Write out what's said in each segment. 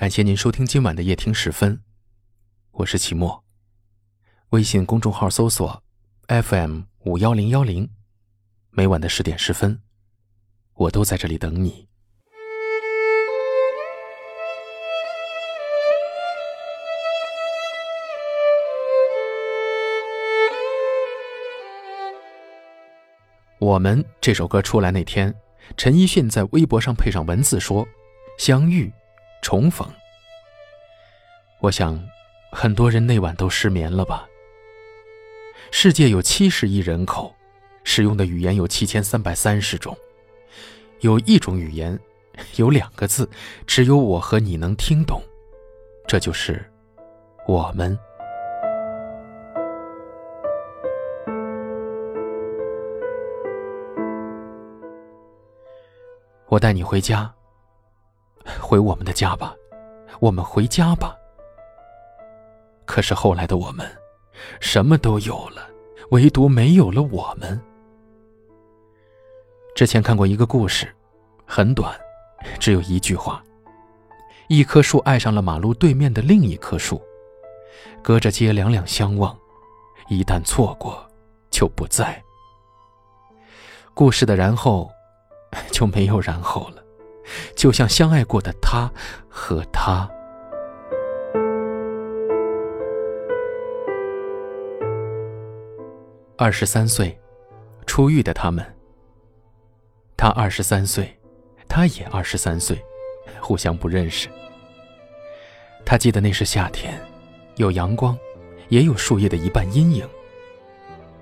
感谢您收听今晚的夜听时分，我是齐墨。微信公众号搜索 FM 五幺零幺零，每晚的十点十分，我都在这里等你。我们这首歌出来那天，陈奕迅在微博上配上文字说：“相遇，重逢。”我想，很多人那晚都失眠了吧。世界有七十亿人口，使用的语言有七千三百三十种，有一种语言，有两个字，只有我和你能听懂，这就是我们。我带你回家，回我们的家吧，我们回家吧。可是后来的我们，什么都有了，唯独没有了我们。之前看过一个故事，很短，只有一句话：一棵树爱上了马路对面的另一棵树，隔着街两两相望，一旦错过，就不在。故事的然后。就没有然后了，就像相爱过的他和他。二十三岁，出狱的他们。他二十三岁，他也二十三岁，互相不认识。他记得那是夏天，有阳光，也有树叶的一半阴影。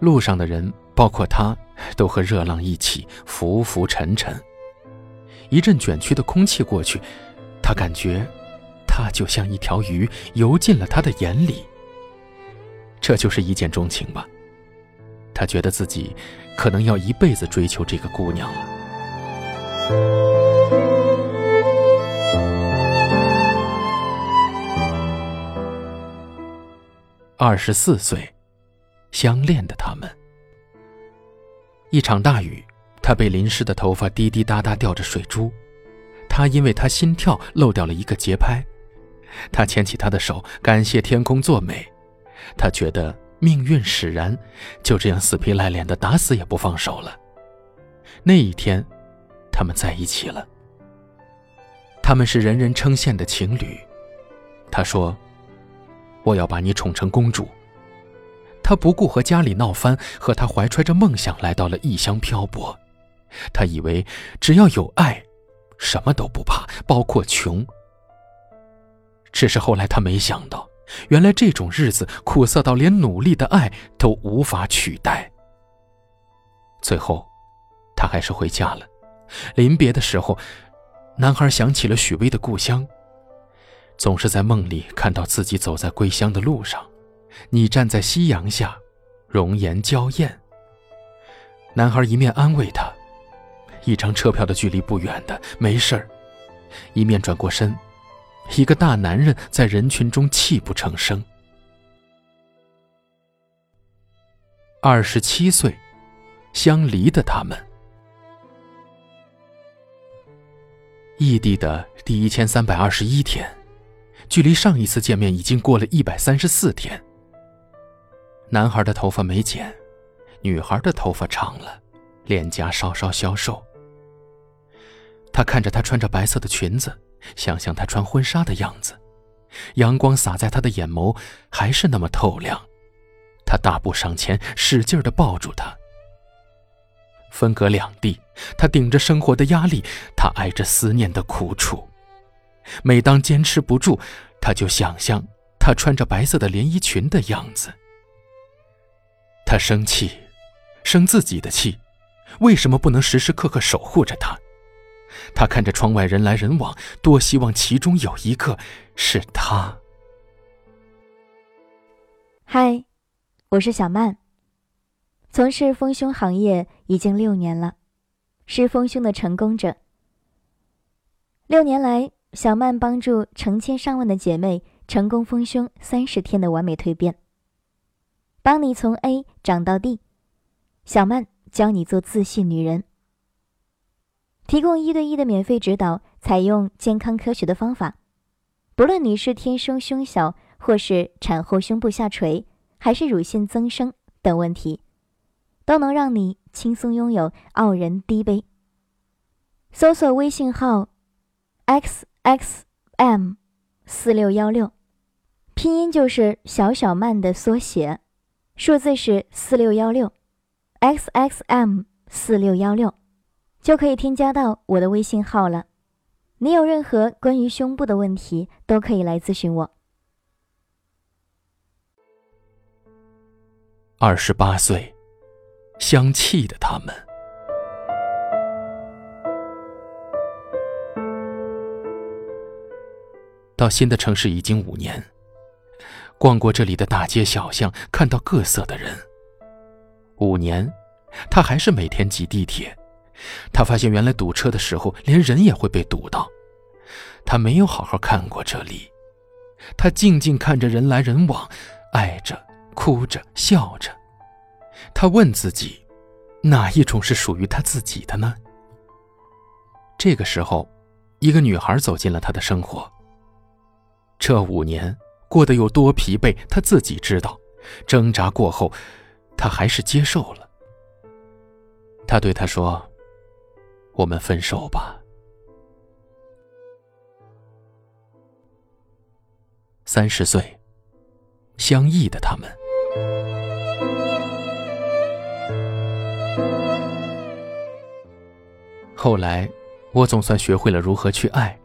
路上的人，包括他。都和热浪一起浮浮沉沉。一阵卷曲的空气过去，他感觉，他就像一条鱼游进了他的眼里。这就是一见钟情吧。他觉得自己可能要一辈子追求这个姑娘了。二十四岁，相恋的他们。一场大雨，他被淋湿的头发滴滴答答掉着水珠，他因为他心跳漏掉了一个节拍，他牵起他的手，感谢天空作美，他觉得命运使然，就这样死皮赖脸的打死也不放手了。那一天，他们在一起了。他们是人人称羡的情侣。他说：“我要把你宠成公主。”他不顾和家里闹翻，和他怀揣着梦想来到了异乡漂泊。他以为只要有爱，什么都不怕，包括穷。只是后来他没想到，原来这种日子苦涩到连努力的爱都无法取代。最后，他还是回家了。临别的时候，男孩想起了许巍的故乡，总是在梦里看到自己走在归乡的路上。你站在夕阳下，容颜娇艳。男孩一面安慰她，一张车票的距离不远的，没事儿。一面转过身，一个大男人在人群中泣不成声。二十七岁，相离的他们，异地的第一千三百二十一天，距离上一次见面已经过了一百三十四天。男孩的头发没剪，女孩的头发长了，脸颊稍稍消瘦。他看着她穿着白色的裙子，想象她穿婚纱的样子，阳光洒在她的眼眸，还是那么透亮。他大步上前，使劲地抱住她。分隔两地，他顶着生活的压力，他挨着思念的苦楚。每当坚持不住，他就想象她穿着白色的连衣裙的样子。他生气，生自己的气，为什么不能时时刻刻守护着他？他看着窗外人来人往，多希望其中有一个是他。嗨，我是小曼。从事丰胸行业已经六年了，是丰胸的成功者。六年来，小曼帮助成千上万的姐妹成功丰胸三十天的完美蜕变。帮你从 A 长到 D，小曼教你做自信女人。提供一对一的免费指导，采用健康科学的方法，不论你是天生胸小，或是产后胸部下垂，还是乳腺增生等问题，都能让你轻松拥有傲人低杯。搜索微信号 x x m 四六幺六，拼音就是小小曼的缩写，数字是四六幺六，x x m 四六幺六，就可以添加到我的微信号了。你有任何关于胸部的问题，都可以来咨询我。二十八岁，相气的他们。到新的城市已经五年，逛过这里的大街小巷，看到各色的人。五年，他还是每天挤地铁。他发现原来堵车的时候，连人也会被堵到。他没有好好看过这里，他静静看着人来人往，爱着、哭着、笑着。他问自己，哪一种是属于他自己的呢？这个时候，一个女孩走进了他的生活。这五年过得有多疲惫，他自己知道。挣扎过后，他还是接受了。他对他说：“我们分手吧。”三十岁，相异的他们。后来，我总算学会了如何去爱。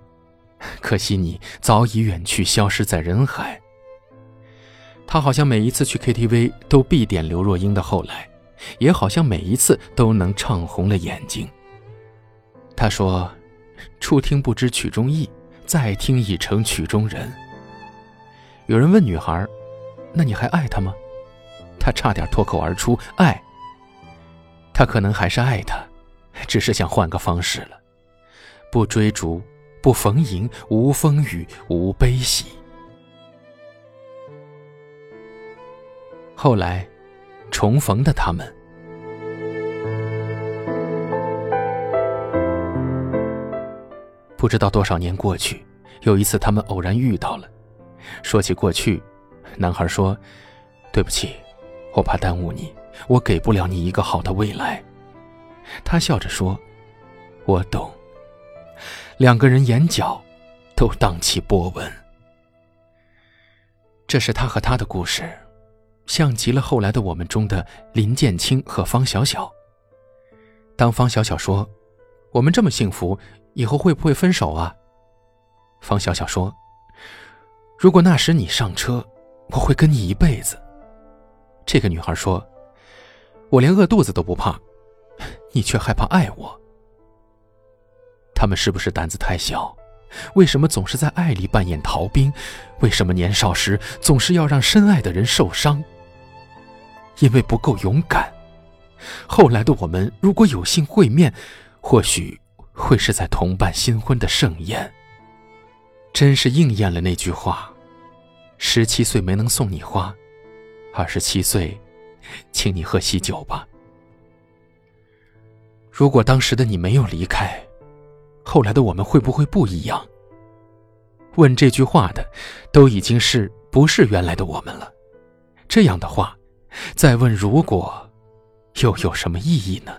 可惜你早已远去，消失在人海。他好像每一次去 KTV 都必点刘若英的《后来》，也好像每一次都能唱红了眼睛。他说：“初听不知曲中意，再听已成曲中人。”有人问女孩：“那你还爱他吗？”他差点脱口而出：“爱。”他可能还是爱他，只是想换个方式了，不追逐。不逢迎，无风雨，无悲喜。后来，重逢的他们，不知道多少年过去，有一次他们偶然遇到了。说起过去，男孩说：“对不起，我怕耽误你，我给不了你一个好的未来。”他笑着说：“我懂。”两个人眼角都荡起波纹。这是他和他的故事，像极了后来的我们中的林建清和方小小。当方小小说：“我们这么幸福，以后会不会分手啊？”方小小说：“如果那时你上车，我会跟你一辈子。”这个女孩说：“我连饿肚子都不怕，你却害怕爱我。”他们是不是胆子太小？为什么总是在爱里扮演逃兵？为什么年少时总是要让深爱的人受伤？因为不够勇敢。后来的我们如果有幸会面，或许会是在同伴新婚的盛宴。真是应验了那句话：十七岁没能送你花，二十七岁，请你喝喜酒吧。如果当时的你没有离开。后来的我们会不会不一样？问这句话的，都已经是不是原来的我们了？这样的话，再问如果，又有什么意义呢？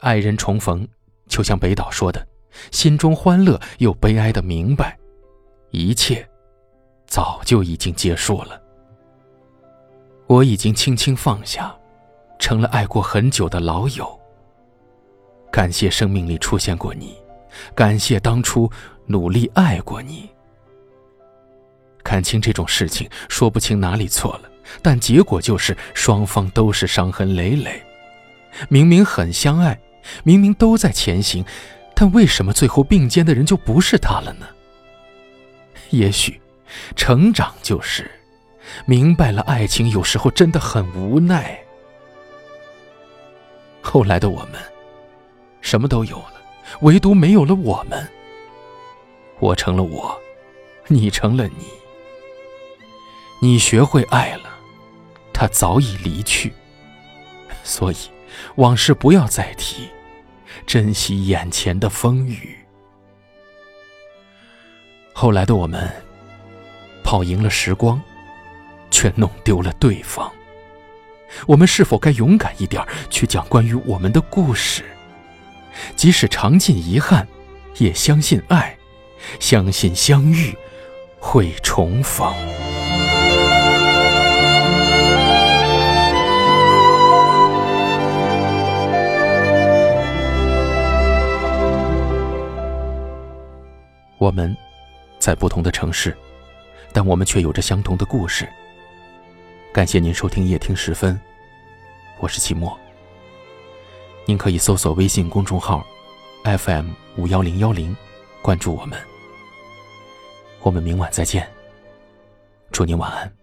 爱人重逢，就像北岛说的，心中欢乐又悲哀的明白，一切，早就已经结束了。我已经轻轻放下，成了爱过很久的老友。感谢生命里出现过你，感谢当初努力爱过你。看清这种事情，说不清哪里错了，但结果就是双方都是伤痕累累。明明很相爱，明明都在前行，但为什么最后并肩的人就不是他了呢？也许，成长就是明白了，爱情有时候真的很无奈。后来的我们。什么都有了，唯独没有了我们。我成了我，你成了你。你学会爱了，他早已离去。所以，往事不要再提，珍惜眼前的风雨。后来的我们，跑赢了时光，却弄丢了对方。我们是否该勇敢一点，去讲关于我们的故事？即使尝尽遗憾，也相信爱，相信相遇会重逢。我们在不同的城市，但我们却有着相同的故事。感谢您收听夜听时分，我是齐墨。您可以搜索微信公众号 FM 五幺零幺零，关注我们。我们明晚再见，祝您晚安。